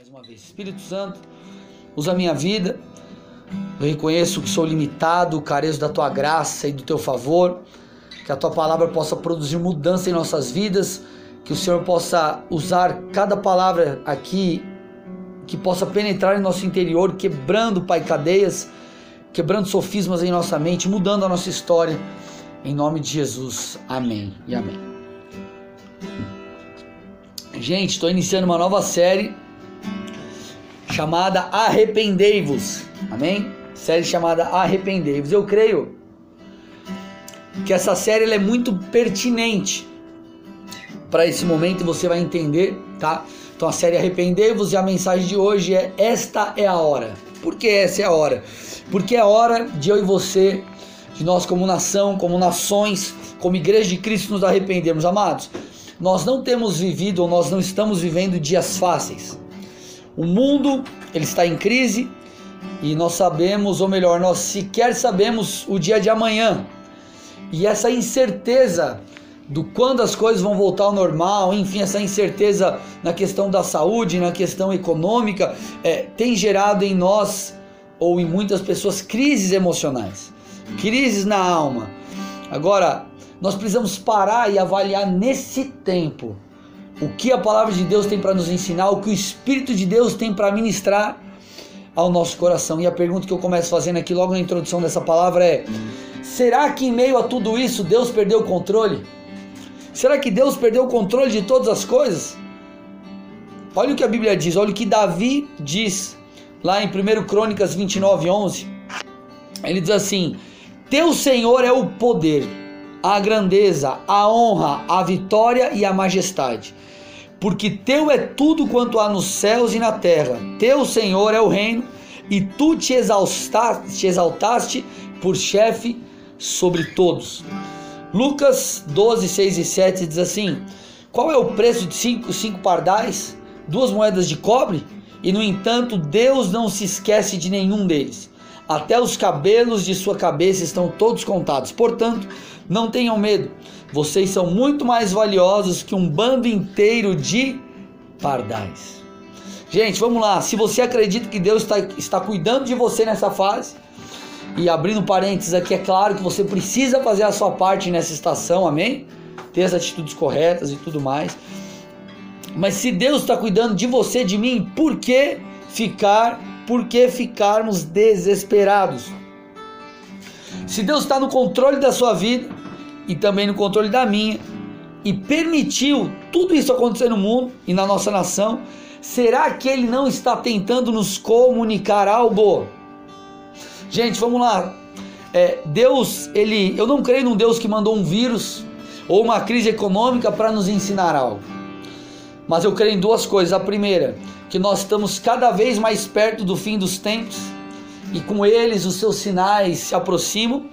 mais uma vez. Espírito Santo, usa a minha vida. Eu reconheço que sou limitado, careço da tua graça e do teu favor. Que a tua palavra possa produzir mudança em nossas vidas. Que o Senhor possa usar cada palavra aqui, que possa penetrar em nosso interior, quebrando, Pai, cadeias, quebrando sofismas em nossa mente, mudando a nossa história. Em nome de Jesus. Amém e amém. Gente, estou iniciando uma nova série chamada Arrependei-vos. Amém? Série chamada Arrependei-vos. Eu creio que essa série é muito pertinente para esse momento você vai entender, tá? Então a série Arrependei-vos e a mensagem de hoje é Esta é a hora. Por que essa é a hora? Porque é a hora de eu e você, de nós como nação, como nações, como igreja de Cristo nos arrependermos, amados. Nós não temos vivido ou nós não estamos vivendo dias fáceis. O mundo ele está em crise e nós sabemos, ou melhor, nós sequer sabemos o dia de amanhã. E essa incerteza do quando as coisas vão voltar ao normal, enfim, essa incerteza na questão da saúde, na questão econômica, é, tem gerado em nós ou em muitas pessoas crises emocionais, crises na alma. Agora, nós precisamos parar e avaliar nesse tempo o que a palavra de Deus tem para nos ensinar, o que o Espírito de Deus tem para ministrar ao nosso coração. E a pergunta que eu começo fazendo aqui logo na introdução dessa palavra é: será que em meio a tudo isso Deus perdeu o controle? Será que Deus perdeu o controle de todas as coisas? Olha o que a Bíblia diz, olha o que Davi diz lá em 1 Crônicas 29, 11. Ele diz assim: Teu Senhor é o poder, a grandeza, a honra, a vitória e a majestade porque teu é tudo quanto há nos céus e na terra. Teu Senhor é o reino, e tu te exaltaste, te exaltaste por chefe sobre todos. Lucas 12, 6 e 7 diz assim: Qual é o preço de cinco, cinco pardais? Duas moedas de cobre? E no entanto, Deus não se esquece de nenhum deles. Até os cabelos de sua cabeça estão todos contados. Portanto, não tenham medo vocês são muito mais valiosos que um bando inteiro de pardais. Gente, vamos lá. Se você acredita que Deus está, está cuidando de você nessa fase, e abrindo parênteses aqui, é claro que você precisa fazer a sua parte nessa estação, amém? Ter as atitudes corretas e tudo mais. Mas se Deus está cuidando de você, de mim, por que ficar, por que ficarmos desesperados? Se Deus está no controle da sua vida, e também no controle da minha, e permitiu tudo isso acontecer no mundo e na nossa nação, será que ele não está tentando nos comunicar algo? Gente, vamos lá. É, Deus, ele, eu não creio num Deus que mandou um vírus ou uma crise econômica para nos ensinar algo. Mas eu creio em duas coisas. A primeira, que nós estamos cada vez mais perto do fim dos tempos e com eles os seus sinais se aproximam.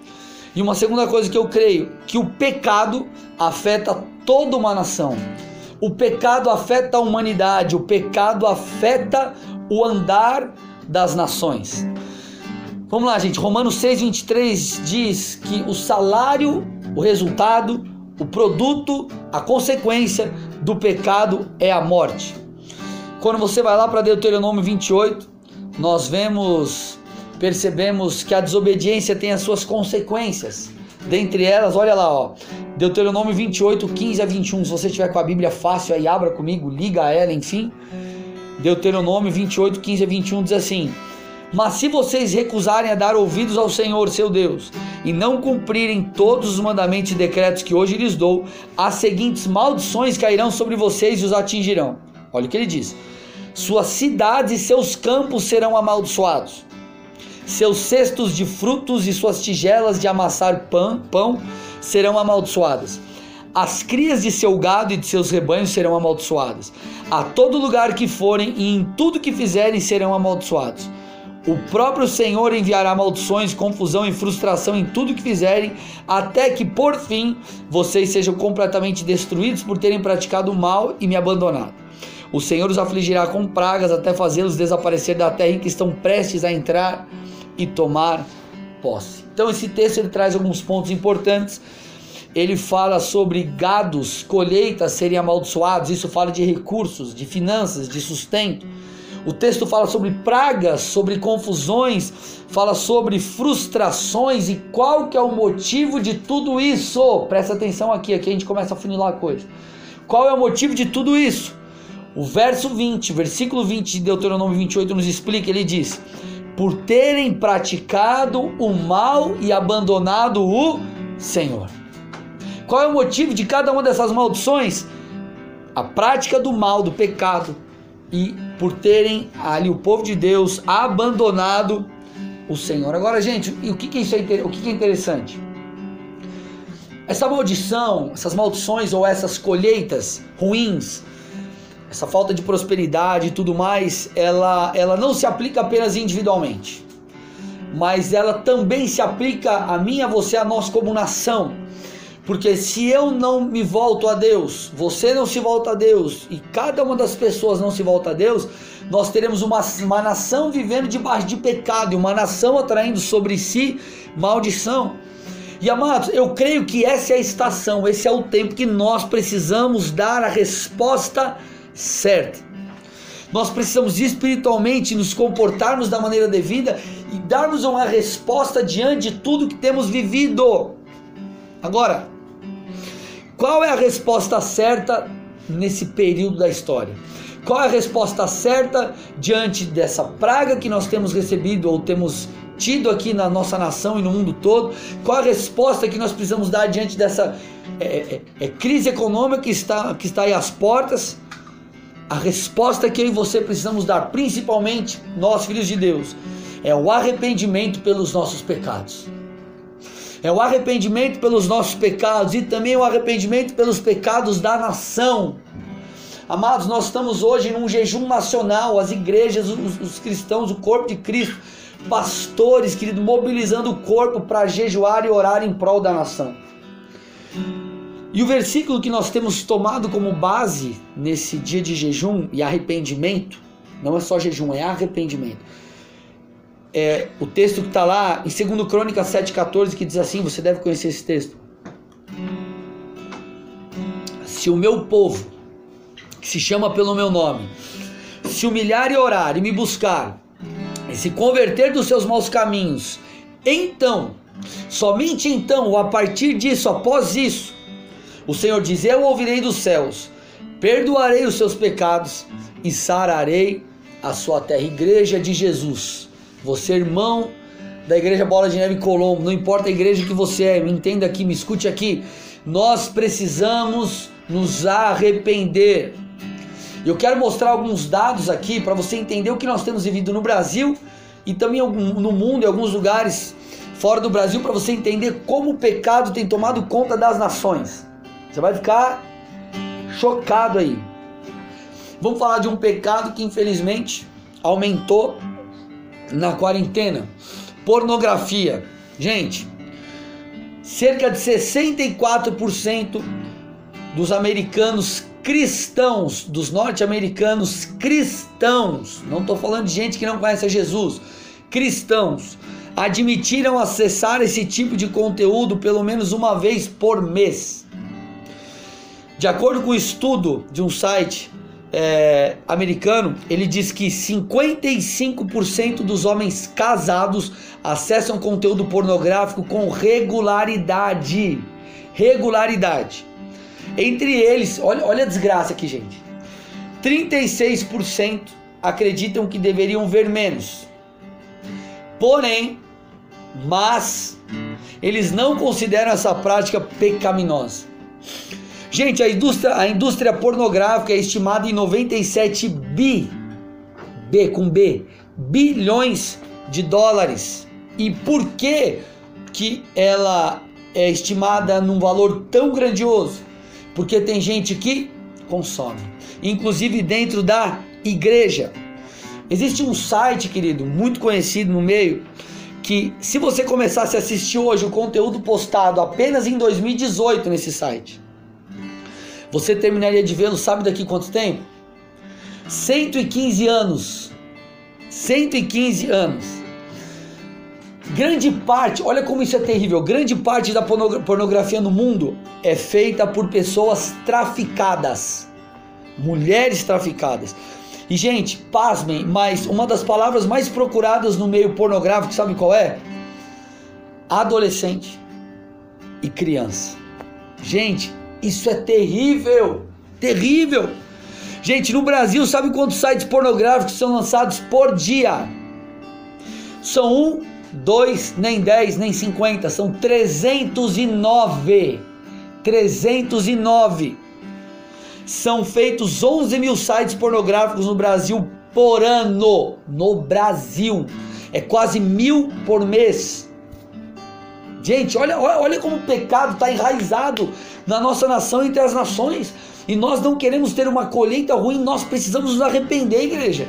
E uma segunda coisa que eu creio, que o pecado afeta toda uma nação. O pecado afeta a humanidade, o pecado afeta o andar das nações. Vamos lá, gente. Romanos 6:23 diz que o salário, o resultado, o produto, a consequência do pecado é a morte. Quando você vai lá para Deuteronômio 28, nós vemos percebemos que a desobediência tem as suas consequências. Dentre elas, olha lá, ó, Deuteronômio 28, 15 a 21. Se você tiver com a Bíblia fácil aí, abra comigo, liga ela, enfim. Deuteronômio 28, 15 a 21 diz assim: Mas se vocês recusarem a dar ouvidos ao Senhor, seu Deus, e não cumprirem todos os mandamentos e decretos que hoje lhes dou, as seguintes maldições cairão sobre vocês e os atingirão. Olha o que ele diz: Suas cidades e seus campos serão amaldiçoados seus cestos de frutos e suas tigelas de amassar pão, pão serão amaldiçoadas. As crias de seu gado e de seus rebanhos serão amaldiçoadas. A todo lugar que forem e em tudo que fizerem serão amaldiçoados. O próprio Senhor enviará maldições, confusão e frustração em tudo que fizerem, até que por fim vocês sejam completamente destruídos por terem praticado o mal e me abandonado. O Senhor os afligirá com pragas até fazê-los desaparecer da terra em que estão prestes a entrar e tomar posse. Então esse texto ele traz alguns pontos importantes. Ele fala sobre gados, colheitas serem amaldiçoados, isso fala de recursos, de finanças, de sustento. O texto fala sobre pragas, sobre confusões, fala sobre frustrações e qual que é o motivo de tudo isso. Presta atenção aqui, aqui a gente começa a funilar a coisa. Qual é o motivo de tudo isso? O verso 20, versículo 20 de Deuteronômio 28 nos explica, ele diz: "Por terem praticado o mal e abandonado o Senhor". Qual é o motivo de cada uma dessas maldições? A prática do mal, do pecado, e por terem ali o povo de Deus abandonado o Senhor. Agora, gente, o que, que isso é, o que, que é interessante? Essa maldição, essas maldições ou essas colheitas ruins, essa falta de prosperidade e tudo mais, ela, ela não se aplica apenas individualmente, mas ela também se aplica a mim, a você, a nós como nação. Porque se eu não me volto a Deus, você não se volta a Deus e cada uma das pessoas não se volta a Deus, nós teremos uma, uma nação vivendo debaixo de pecado e uma nação atraindo sobre si maldição. E amados, eu creio que essa é a estação, esse é o tempo que nós precisamos dar a resposta certa. Nós precisamos espiritualmente nos comportarmos da maneira devida e darmos uma resposta diante de tudo que temos vivido. Agora, qual é a resposta certa nesse período da história? Qual é a resposta certa diante dessa praga que nós temos recebido ou temos tido aqui na nossa nação e no mundo todo? Qual a resposta que nós precisamos dar diante dessa é, é, é, crise econômica que está, que está aí às portas? A resposta que eu e você precisamos dar, principalmente nós, filhos de Deus, é o arrependimento pelos nossos pecados. É o arrependimento pelos nossos pecados e também o arrependimento pelos pecados da nação. Amados, nós estamos hoje num jejum nacional, as igrejas, os, os cristãos, o corpo de Cristo, pastores, querido, mobilizando o corpo para jejuar e orar em prol da nação. E o versículo que nós temos tomado como base nesse dia de jejum e arrependimento, não é só jejum, é arrependimento. É o texto que está lá em 2 Crônicas 7,14 que diz assim: você deve conhecer esse texto. Se o meu povo, que se chama pelo meu nome, se humilhar e orar e me buscar, e se converter dos seus maus caminhos, então, somente então, ou a partir disso, após isso, o Senhor diz: Eu ouvirei dos céus, perdoarei os seus pecados e sararei a sua terra. Igreja de Jesus, você, irmão da Igreja Bola de Neve Colombo, não importa a igreja que você é, me entenda aqui, me escute aqui. Nós precisamos nos arrepender. Eu quero mostrar alguns dados aqui para você entender o que nós temos vivido no Brasil e também no mundo, em alguns lugares fora do Brasil, para você entender como o pecado tem tomado conta das nações. Você vai ficar chocado aí. Vamos falar de um pecado que infelizmente aumentou na quarentena. Pornografia. Gente, cerca de 64% dos americanos cristãos, dos norte-americanos cristãos, não estou falando de gente que não conhece a Jesus, cristãos, admitiram acessar esse tipo de conteúdo pelo menos uma vez por mês. De acordo com o um estudo de um site é, americano, ele diz que 55% dos homens casados acessam conteúdo pornográfico com regularidade. Regularidade. Entre eles, olha, olha a desgraça aqui, gente. 36% acreditam que deveriam ver menos. Porém, mas eles não consideram essa prática pecaminosa. Gente, a indústria, a indústria pornográfica é estimada em 97 bi, B com B, bilhões de dólares. E por que que ela é estimada num valor tão grandioso? Porque tem gente que consome, inclusive dentro da igreja. Existe um site, querido, muito conhecido no meio, que se você começasse a assistir hoje o conteúdo postado apenas em 2018 nesse site, você terminaria de vê-lo, sabe daqui quanto tempo? 115 anos. 115 anos. Grande parte, olha como isso é terrível. Grande parte da pornografia no mundo é feita por pessoas traficadas, mulheres traficadas. E, gente, pasmem, mas uma das palavras mais procuradas no meio pornográfico, sabe qual é? Adolescente e criança. Gente, isso é terrível! Terrível! Gente, no Brasil, sabe quantos sites pornográficos são lançados por dia? São um, dois, nem dez, nem cinquenta, são 309. 309. São feitos 11 mil sites pornográficos no Brasil por ano. No Brasil. É quase mil por mês. Gente, olha, olha como o pecado está enraizado na nossa nação entre as nações. E nós não queremos ter uma colheita ruim, nós precisamos nos arrepender, igreja.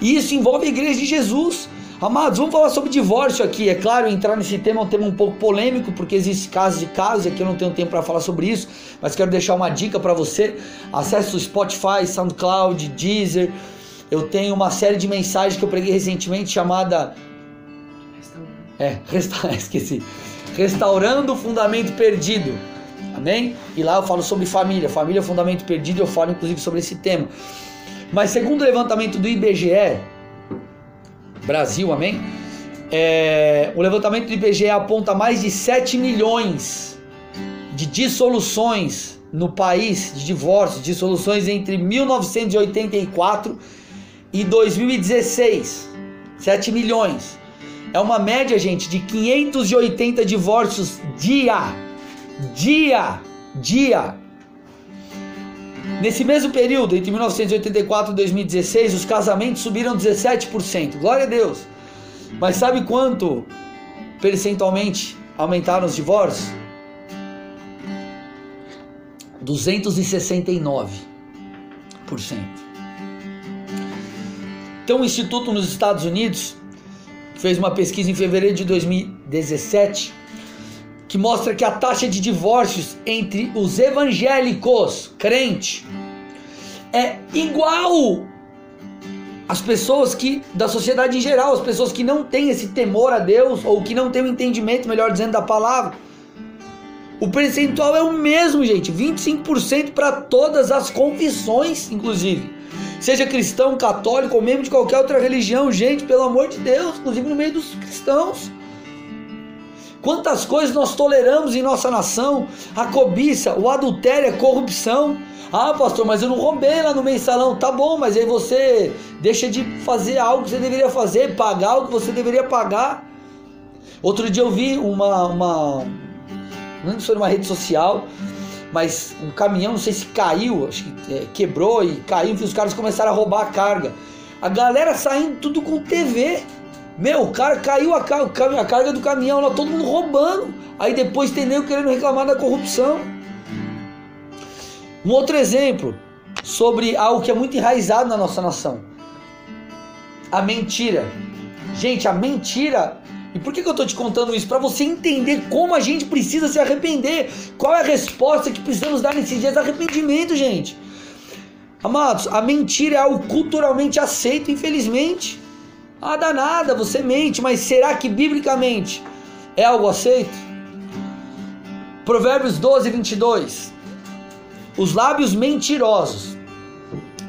E isso envolve a igreja de Jesus. Amados, vamos falar sobre divórcio aqui. É claro, entrar nesse tema é um tema um pouco polêmico, porque existe casos e casos, e aqui eu não tenho tempo para falar sobre isso, mas quero deixar uma dica para você. Acesse o Spotify, SoundCloud, Deezer. Eu tenho uma série de mensagens que eu preguei recentemente chamada. É, resta... esqueci. Restaurando o Fundamento Perdido. Amém? E lá eu falo sobre família, família é fundamento perdido, eu falo inclusive sobre esse tema. Mas segundo o levantamento do IBGE, Brasil, amém? É, o levantamento do IBGE aponta mais de 7 milhões de dissoluções no país, de divórcios, dissoluções entre 1984 e 2016. 7 milhões. É uma média, gente, de 580 divórcios dia dia, dia. Nesse mesmo período, entre 1984 e 2016, os casamentos subiram 17%. Glória a Deus. Mas sabe quanto percentualmente aumentaram os divórcios? 269%. Então, o Instituto nos Estados Unidos fez uma pesquisa em fevereiro de 2017 que mostra que a taxa de divórcios entre os evangélicos, crente, é igual às pessoas que da sociedade em geral, as pessoas que não têm esse temor a Deus ou que não têm o um entendimento, melhor dizendo, da palavra. O percentual é o mesmo, gente, 25% para todas as confissões, inclusive. Seja cristão, católico ou mesmo de qualquer outra religião, gente, pelo amor de Deus, inclusive no meio dos cristãos. Quantas coisas nós toleramos em nossa nação? A cobiça, o adultério, a corrupção. Ah, pastor, mas eu não roubei lá no mensalão. Tá bom, mas aí você deixa de fazer algo que você deveria fazer, pagar o que você deveria pagar. Outro dia eu vi uma. uma não sei numa rede social, mas um caminhão, não sei se caiu, acho que é, quebrou e caiu, e os caras começaram a roubar a carga. A galera saindo tudo com TV. Meu, o cara caiu a, a carga do caminhão lá, todo mundo roubando. Aí depois tem nego querendo reclamar da corrupção. Um outro exemplo sobre algo que é muito enraizado na nossa nação: a mentira. Gente, a mentira. E por que, que eu estou te contando isso? Para você entender como a gente precisa se arrepender. Qual é a resposta que precisamos dar nesses dias? Arrependimento, gente. Amados, a mentira é algo culturalmente aceito, infelizmente. Ah, danada, você mente, mas será que biblicamente é algo aceito? Provérbios 12, 22. Os lábios mentirosos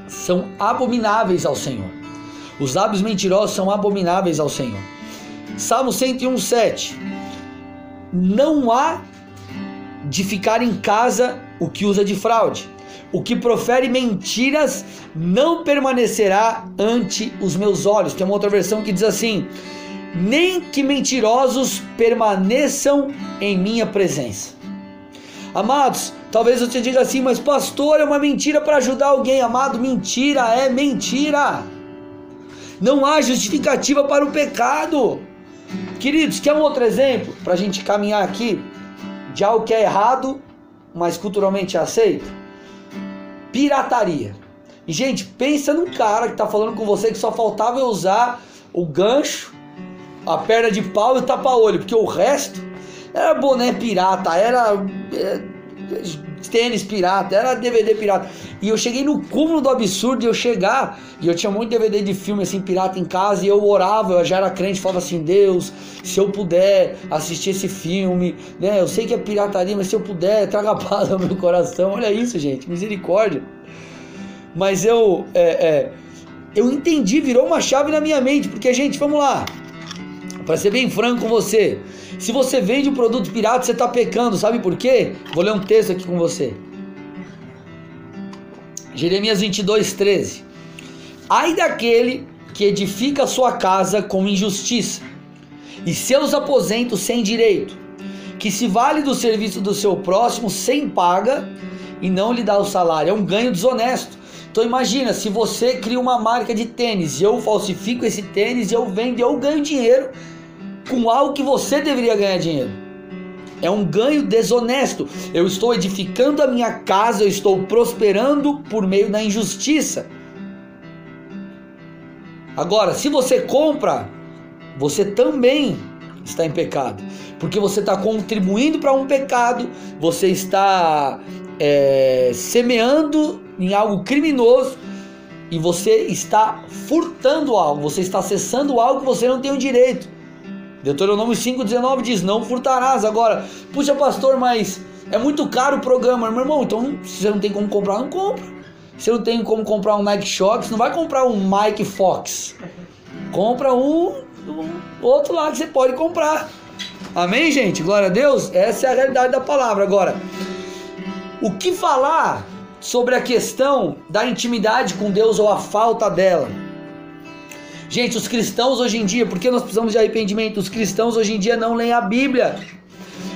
são abomináveis ao Senhor. Os lábios mentirosos são abomináveis ao Senhor. Salmo 101, 7. Não há de ficar em casa o que usa de fraude o que profere mentiras não permanecerá ante os meus olhos. Tem uma outra versão que diz assim: nem que mentirosos permaneçam em minha presença. Amados, talvez você diga assim, mas pastor, é uma mentira para ajudar alguém. Amado, mentira é mentira. Não há justificativa para o pecado. Queridos, quer um outro exemplo para a gente caminhar aqui de algo que é errado, mas culturalmente é aceito? pirataria. E, gente, pensa num cara que tá falando com você que só faltava eu usar o gancho, a perna de pau e o tapa-olho, porque o resto era boné pirata, era é, tênis pirata, era DVD pirata. E eu cheguei no cúmulo do absurdo de eu chegar, e eu tinha muito DVD de filme assim, pirata em casa, e eu orava, eu já era crente, falava assim, Deus, se eu puder assistir esse filme, né? Eu sei que é pirataria, mas se eu puder, traga paz ao meu coração. Olha isso, gente, misericórdia. Mas eu, é, é, eu entendi, virou uma chave na minha mente, porque gente, vamos lá. Para ser bem franco com você, se você vende um produto pirata, você está pecando, sabe por quê? Vou ler um texto aqui com você. Jeremias 22, 13. Ai daquele que edifica sua casa com injustiça e seus aposentos sem direito, que se vale do serviço do seu próximo sem paga e não lhe dá o salário. É um ganho desonesto. Então imagina, se você cria uma marca de tênis eu falsifico esse tênis eu vendo eu ganho dinheiro com algo que você deveria ganhar dinheiro. É um ganho desonesto. Eu estou edificando a minha casa, eu estou prosperando por meio da injustiça. Agora, se você compra, você também está em pecado, porque você está contribuindo para um pecado, você está é, semeando em algo criminoso e você está furtando algo, você está acessando algo que você não tem o direito. Deuteronômio 5,19 diz: Não furtarás. Agora, puxa, pastor, mas é muito caro o programa, meu irmão. Então, se você não tem como comprar, não compra. Se não tem como comprar um Nike Shox, não vai comprar um Mike Fox. Compra um, um outro lá que você pode comprar. Amém, gente? Glória a Deus. Essa é a realidade da palavra. Agora, o que falar sobre a questão da intimidade com Deus ou a falta dela? Gente, os cristãos hoje em dia, porque nós precisamos de arrependimento? Os cristãos hoje em dia não leem a Bíblia.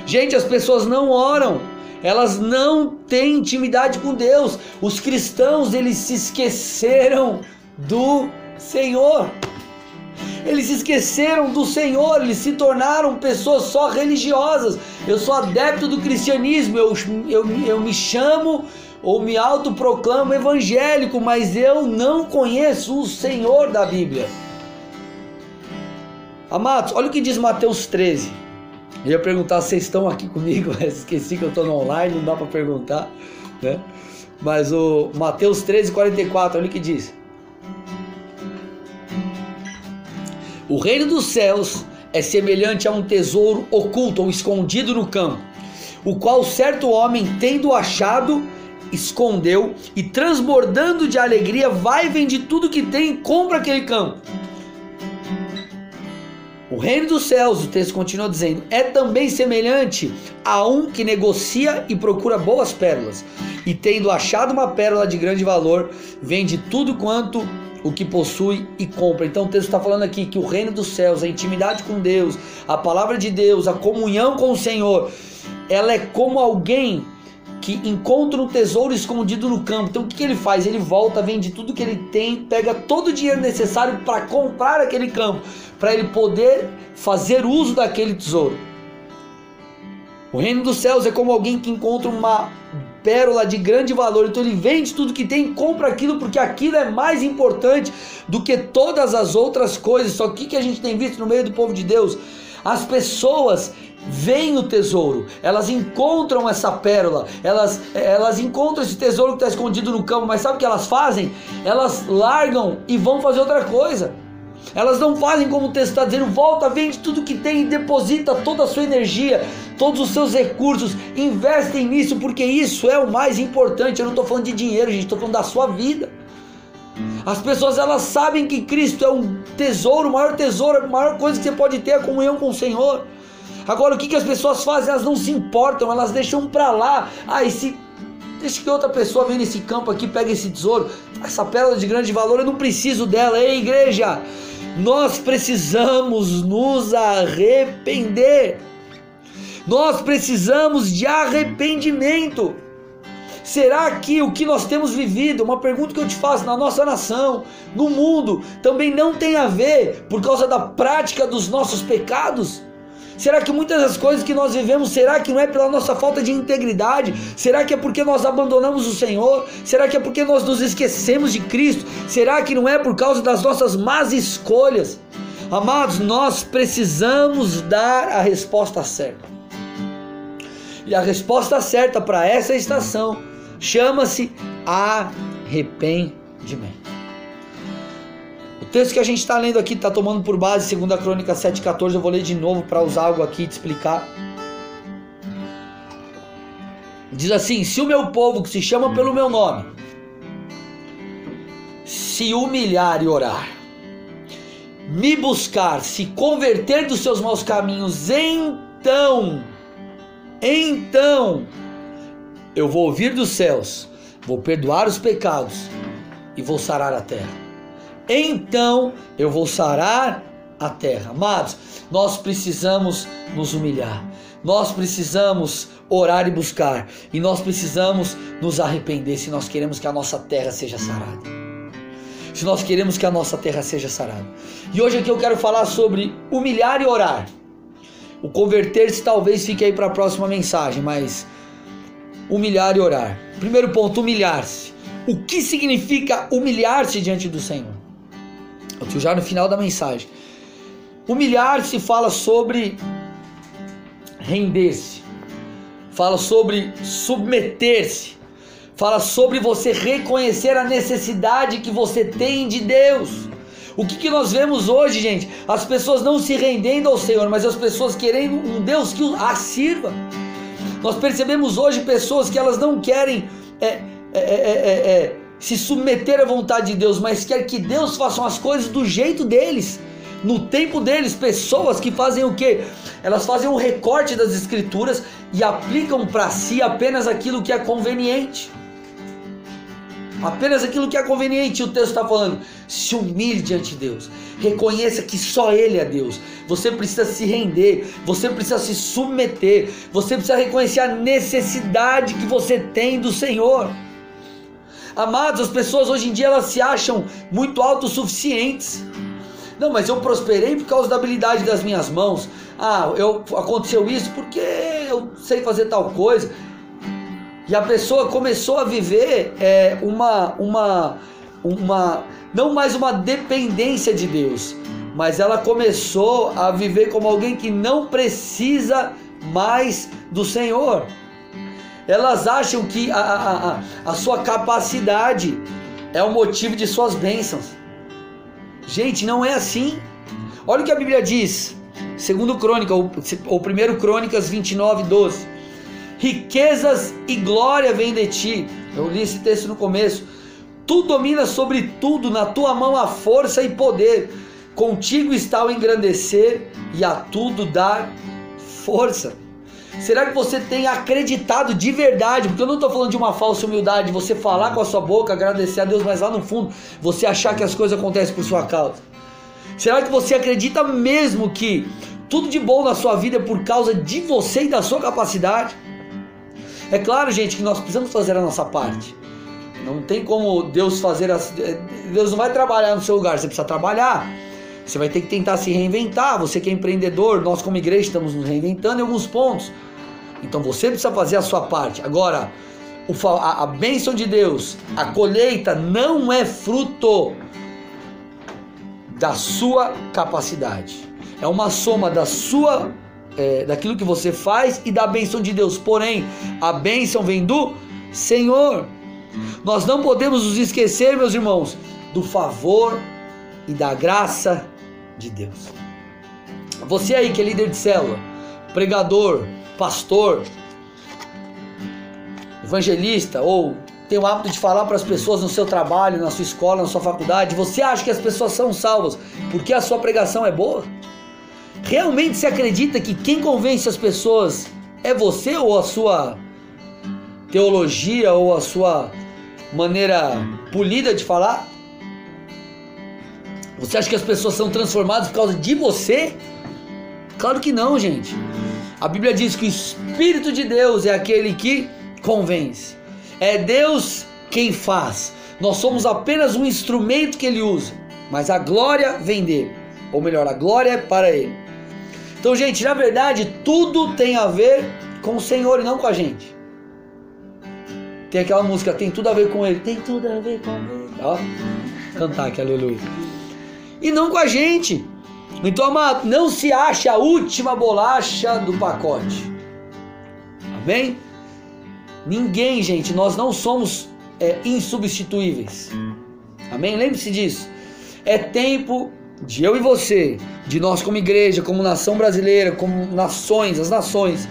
Gente, as pessoas não oram. Elas não têm intimidade com Deus. Os cristãos, eles se esqueceram do Senhor. Eles se esqueceram do Senhor, eles se tornaram pessoas só religiosas. Eu sou adepto do cristianismo, eu, eu, eu me chamo ou me autoproclamo evangélico, mas eu não conheço o Senhor da Bíblia. Amados, olha o que diz Mateus 13. Eu ia perguntar se vocês estão aqui comigo, mas esqueci que eu estou no online, não dá para perguntar, né? Mas o Mateus 13, 44, olha o que diz. O reino dos céus é semelhante a um tesouro oculto ou escondido no campo, o qual certo homem, tendo achado, escondeu e transbordando de alegria, vai e vende tudo que tem e compra aquele campo. O reino dos céus, o texto continua dizendo, é também semelhante a um que negocia e procura boas pérolas, e tendo achado uma pérola de grande valor, vende tudo quanto o que possui e compra. Então o texto está falando aqui que o reino dos céus, a intimidade com Deus, a palavra de Deus, a comunhão com o Senhor, ela é como alguém que encontra um tesouro escondido no campo. Então o que, que ele faz? Ele volta, vende tudo que ele tem, pega todo o dinheiro necessário para comprar aquele campo, para ele poder fazer uso daquele tesouro. O reino dos céus é como alguém que encontra uma pérola de grande valor, então ele vende tudo que tem, compra aquilo porque aquilo é mais importante do que todas as outras coisas. Só que que a gente tem visto no meio do povo de Deus, as pessoas veem o tesouro, elas encontram essa pérola, elas, elas encontram esse tesouro que está escondido no campo, mas sabe o que elas fazem? Elas largam e vão fazer outra coisa. Elas não fazem como o texto está dizendo, volta, vende tudo que tem e deposita toda a sua energia, todos os seus recursos, investem nisso, porque isso é o mais importante. Eu não estou falando de dinheiro, gente, estou falando da sua vida. As pessoas elas sabem que Cristo é um tesouro, o maior tesouro, a maior coisa que você pode ter é a comunhão com o Senhor. Agora o que, que as pessoas fazem? Elas não se importam, elas deixam para lá. Ah, esse Deixa que outra pessoa venha nesse campo aqui, pegue esse tesouro, essa pérola de grande valor, eu não preciso dela. Ei, igreja, nós precisamos nos arrepender. Nós precisamos de arrependimento. Será que o que nós temos vivido, uma pergunta que eu te faço, na nossa nação, no mundo, também não tem a ver por causa da prática dos nossos pecados? Será que muitas das coisas que nós vivemos, será que não é pela nossa falta de integridade? Será que é porque nós abandonamos o Senhor? Será que é porque nós nos esquecemos de Cristo? Será que não é por causa das nossas más escolhas? Amados, nós precisamos dar a resposta certa. E a resposta certa para essa estação chama-se arrependimento texto que a gente está lendo aqui está tomando por base 2 Crônica 7,14. Eu vou ler de novo para usar algo aqui e te explicar. Diz assim: Se o meu povo que se chama pelo meu nome se humilhar e orar, me buscar, se converter dos seus maus caminhos, então, então, eu vou ouvir dos céus, vou perdoar os pecados e vou sarar a terra. Então eu vou sarar a terra. Amados, nós precisamos nos humilhar. Nós precisamos orar e buscar. E nós precisamos nos arrepender se nós queremos que a nossa terra seja sarada. Se nós queremos que a nossa terra seja sarada. E hoje aqui eu quero falar sobre humilhar e orar. O converter-se talvez fique aí para a próxima mensagem, mas humilhar e orar. Primeiro ponto, humilhar-se. O que significa humilhar-se diante do Senhor? Eu já no final da mensagem. Humilhar-se fala sobre render-se, fala sobre submeter-se, fala sobre você reconhecer a necessidade que você tem de Deus. O que, que nós vemos hoje, gente? As pessoas não se rendendo ao Senhor, mas as pessoas querendo um Deus que as sirva. Nós percebemos hoje pessoas que elas não querem é, é, é, é, é se submeter à vontade de Deus, mas quer que Deus faça as coisas do jeito deles no tempo deles, pessoas que fazem o que? Elas fazem um recorte das escrituras e aplicam para si apenas aquilo que é conveniente. Apenas aquilo que é conveniente. O texto está falando: se humilhe diante de Deus, reconheça que só Ele é Deus. Você precisa se render, você precisa se submeter, você precisa reconhecer a necessidade que você tem do Senhor. Amados, as pessoas hoje em dia elas se acham muito autossuficientes. Não, mas eu prosperei por causa da habilidade das minhas mãos. Ah, eu, aconteceu isso porque eu sei fazer tal coisa. E a pessoa começou a viver é, uma, uma, uma, não mais uma dependência de Deus, mas ela começou a viver como alguém que não precisa mais do Senhor. Elas acham que a, a, a, a sua capacidade é o motivo de suas bênçãos. Gente, não é assim. Olha o que a Bíblia diz. Segundo Crônica, ou, primeiro Crônicas 29, 12. Riquezas e glória vêm de ti. Eu li esse texto no começo. Tu dominas sobre tudo, na tua mão há força e poder. Contigo está o engrandecer e a tudo dar força. Será que você tem acreditado de verdade? Porque eu não estou falando de uma falsa humildade, você falar com a sua boca, agradecer a Deus, mas lá no fundo você achar que as coisas acontecem por sua causa. Será que você acredita mesmo que tudo de bom na sua vida é por causa de você e da sua capacidade? É claro, gente, que nós precisamos fazer a nossa parte. Não tem como Deus fazer as. Deus não vai trabalhar no seu lugar, você precisa trabalhar. Você vai ter que tentar se reinventar. Você que é empreendedor, nós como igreja estamos nos reinventando em alguns pontos. Então você precisa fazer a sua parte. Agora, a, bênção de Deus, a colheita não é fruto da sua capacidade. É uma soma da sua é, daquilo que você faz e da bênção de Deus. Porém, a bênção vem do Senhor. Nós não podemos nos esquecer, meus irmãos, do favor e da graça de Deus. Você aí que é líder de célula, pregador, pastor, evangelista ou tem o hábito de falar para as pessoas no seu trabalho, na sua escola, na sua faculdade, você acha que as pessoas são salvas porque a sua pregação é boa? Realmente você acredita que quem convence as pessoas é você ou a sua teologia ou a sua maneira polida de falar? Você acha que as pessoas são transformadas por causa de você? Claro que não, gente. A Bíblia diz que o Espírito de Deus é aquele que convence. É Deus quem faz. Nós somos apenas um instrumento que ele usa, mas a glória vem dele. Ou melhor, a glória é para ele. Então, gente, na verdade, tudo tem a ver com o Senhor e não com a gente. Tem aquela música, tem tudo a ver com ele. Tem tudo a ver com ele. Ó, cantar aqui, aleluia. E não com a gente. Então, amado, não se acha a última bolacha do pacote. Amém? Ninguém, gente, nós não somos é, insubstituíveis. Amém? Lembre-se disso. É tempo de eu e você, de nós como igreja, como nação brasileira, como nações, as nações,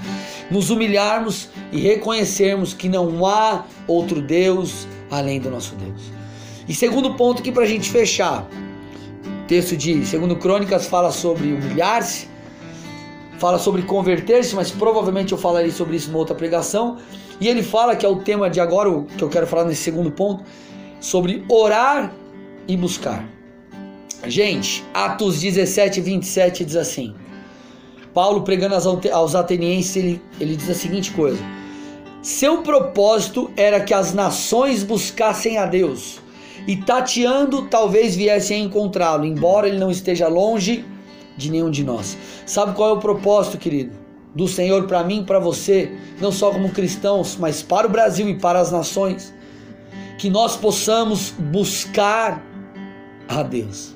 nos humilharmos e reconhecermos que não há outro Deus além do nosso Deus. E segundo ponto aqui para a gente fechar. Texto de segundo Crônicas fala sobre humilhar-se, fala sobre converter-se, mas provavelmente eu falarei sobre isso em outra pregação. E ele fala que é o tema de agora, que eu quero falar nesse segundo ponto, sobre orar e buscar. Gente, Atos 17, 27 diz assim: Paulo pregando aos atenienses, ele, ele diz a seguinte coisa: Seu propósito era que as nações buscassem a Deus e tateando talvez viessem a encontrá-lo, embora ele não esteja longe de nenhum de nós. Sabe qual é o propósito, querido? Do Senhor para mim, para você, não só como cristãos, mas para o Brasil e para as nações, que nós possamos buscar a Deus.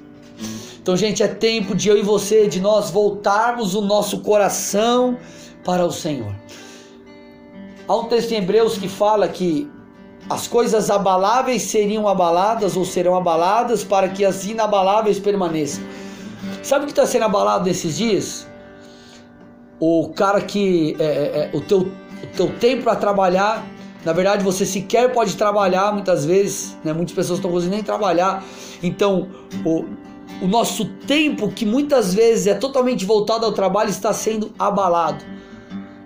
Então, gente, é tempo de eu e você, de nós voltarmos o nosso coração para o Senhor. Há um texto em Hebreus que fala que as coisas abaláveis seriam abaladas ou serão abaladas para que as inabaláveis permaneçam. Sabe o que está sendo abalado nesses dias? O cara que é, é, é, o, teu, o teu tempo para trabalhar, na verdade você sequer pode trabalhar muitas vezes, né? muitas pessoas estão conseguindo nem trabalhar. Então o, o nosso tempo, que muitas vezes é totalmente voltado ao trabalho, está sendo abalado.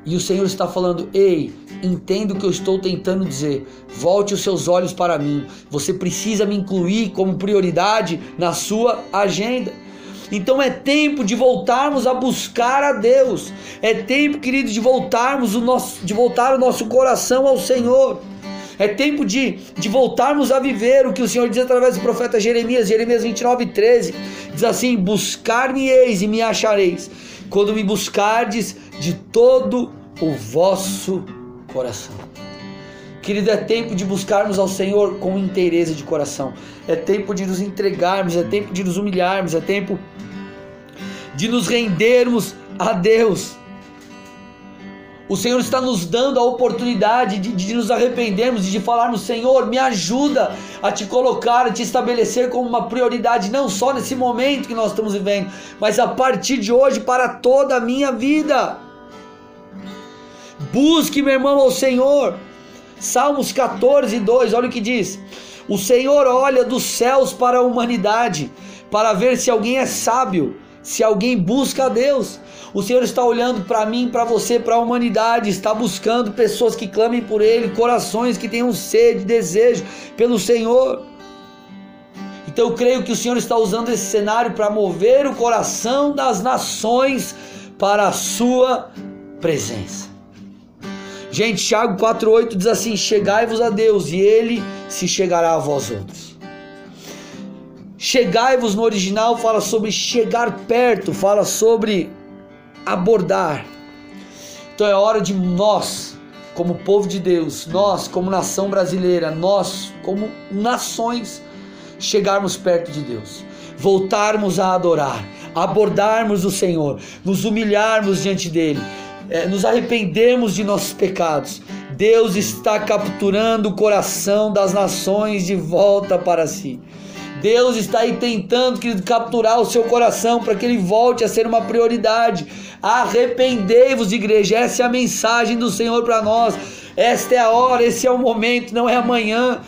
E o Senhor está falando: ei, entenda o que eu estou tentando dizer. Volte os seus olhos para mim. Você precisa me incluir como prioridade na sua agenda. Então é tempo de voltarmos a buscar a Deus. É tempo, querido, de voltarmos o nosso, de voltar o nosso coração ao Senhor. É tempo de, de voltarmos a viver o que o Senhor diz através do profeta Jeremias, Jeremias 29, 13. Diz assim: Buscar-me-eis e me achareis, quando me buscardes de todo o vosso coração. Querido, é tempo de buscarmos ao Senhor com inteireza de coração. É tempo de nos entregarmos, é tempo de nos humilharmos, é tempo de nos rendermos a Deus. O Senhor está nos dando a oportunidade de, de nos arrependermos e de falarmos: Senhor, me ajuda a te colocar, a te estabelecer como uma prioridade, não só nesse momento que nós estamos vivendo, mas a partir de hoje para toda a minha vida. Busque, meu irmão, ao Senhor. Salmos 14, 2, olha o que diz: O Senhor olha dos céus para a humanidade, para ver se alguém é sábio, se alguém busca a Deus. O Senhor está olhando para mim, para você, para a humanidade, está buscando pessoas que clamem por Ele, corações que tenham sede, desejo pelo Senhor. Então eu creio que o Senhor está usando esse cenário para mover o coração das nações para a sua presença. Gente, Tiago 4,8 diz assim: Chegai-vos a Deus, e Ele se chegará a vós outros. Chegai-vos no original fala sobre chegar perto, fala sobre abordar. Então é hora de nós, como povo de Deus, nós, como nação brasileira, nós, como nações, chegarmos perto de Deus, voltarmos a adorar, abordarmos o Senhor, nos humilharmos diante dEle, é, nos arrependermos de nossos pecados. Deus está capturando o coração das nações de volta para si. Deus está aí tentando querido, capturar o seu coração para que ele volte a ser uma prioridade. Arrependei-vos, igreja. Essa é a mensagem do Senhor para nós. Esta é a hora, esse é o momento, não é amanhã.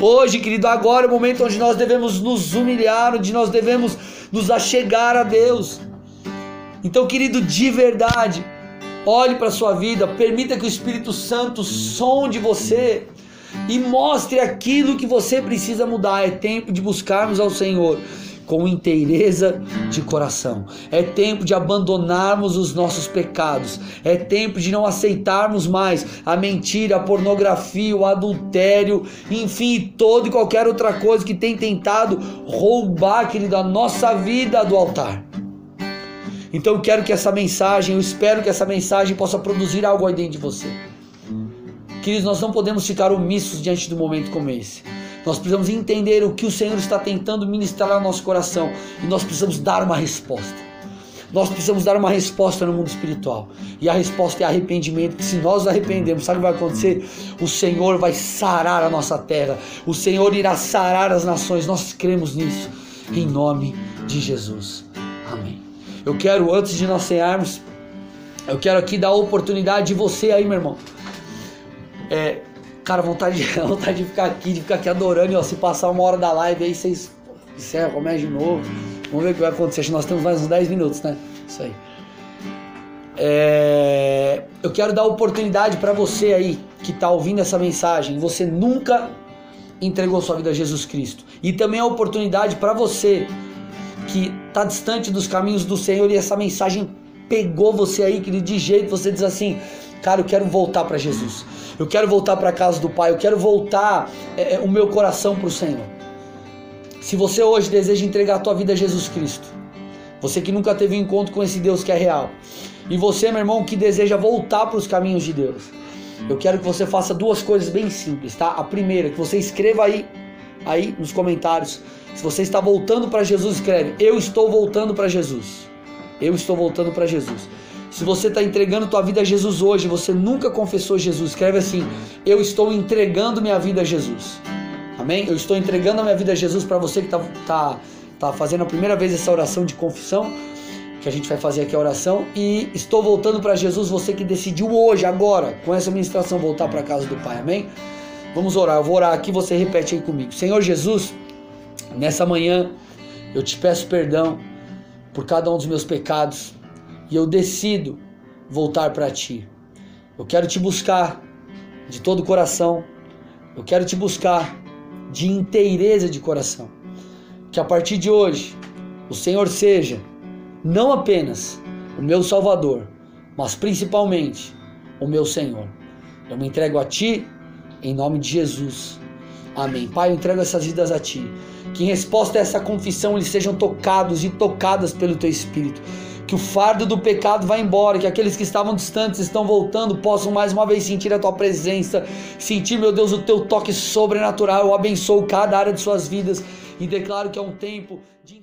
Hoje, querido, agora é o momento onde nós devemos nos humilhar, onde nós devemos nos achegar a Deus. Então, querido, de verdade, olhe para a sua vida, permita que o Espírito Santo sonde você e mostre aquilo que você precisa mudar. É tempo de buscarmos ao Senhor com inteireza de coração. É tempo de abandonarmos os nossos pecados. É tempo de não aceitarmos mais a mentira, a pornografia, o adultério, enfim, toda e qualquer outra coisa que tem tentado roubar, querido, a nossa vida do altar. Então eu quero que essa mensagem, eu espero que essa mensagem possa produzir algo aí dentro de você. Queridos, nós não podemos ficar omissos diante um momento como esse. Nós precisamos entender o que o Senhor está tentando ministrar ao nosso coração e nós precisamos dar uma resposta. Nós precisamos dar uma resposta no mundo espiritual. E a resposta é arrependimento. Se nós arrependemos, sabe o que vai acontecer? O Senhor vai sarar a nossa terra. O Senhor irá sarar as nações. Nós cremos nisso. Em nome de Jesus. Amém. Eu quero, antes de nós cearmos, eu quero aqui dar a oportunidade de você aí, meu irmão é, Cara, vontade, vontade de ficar aqui, de ficar aqui adorando. E ó, se passar uma hora da live aí, vocês encerram, começa de novo. Vamos ver o que vai acontecer. Acho que nós temos mais uns 10 minutos, né? Isso aí. É... Eu quero dar oportunidade para você aí que está ouvindo essa mensagem. Você nunca entregou sua vida a Jesus Cristo. E também a oportunidade para você que está distante dos caminhos do Senhor e essa mensagem pegou você aí, que de jeito você diz assim, cara, eu quero voltar para Jesus. Eu quero voltar para a casa do Pai. Eu quero voltar é, é o meu coração para o Senhor. Se você hoje deseja entregar a tua vida a Jesus Cristo, você que nunca teve um encontro com esse Deus que é real, e você, meu irmão, que deseja voltar para os caminhos de Deus, eu quero que você faça duas coisas bem simples, tá? A primeira, que você escreva aí, aí nos comentários. Se você está voltando para Jesus, escreve: Eu estou voltando para Jesus. Eu estou voltando para Jesus. Se você está entregando tua vida a Jesus hoje, você nunca confessou Jesus, escreve assim: Eu estou entregando minha vida a Jesus. Amém? Eu estou entregando a minha vida a Jesus para você que está tá, tá fazendo a primeira vez essa oração de confissão que a gente vai fazer aqui a oração e estou voltando para Jesus, você que decidiu hoje, agora, com essa ministração voltar para a casa do Pai. Amém? Vamos orar. Eu vou orar aqui, você repete aí comigo. Senhor Jesus, nessa manhã eu te peço perdão por cada um dos meus pecados e eu decido voltar para ti. Eu quero te buscar de todo o coração. Eu quero te buscar de inteireza de coração. Que a partir de hoje o Senhor seja não apenas o meu Salvador, mas principalmente o meu Senhor. Eu me entrego a Ti em nome de Jesus. Amém. Pai, eu entrego essas vidas a Ti. Que em resposta a essa confissão eles sejam tocados e tocadas pelo Teu Espírito. Que o fardo do pecado vá embora, que aqueles que estavam distantes estão voltando, possam mais uma vez sentir a Tua presença, sentir, meu Deus, o Teu toque sobrenatural. Eu abençoo cada área de suas vidas e declaro que é um tempo de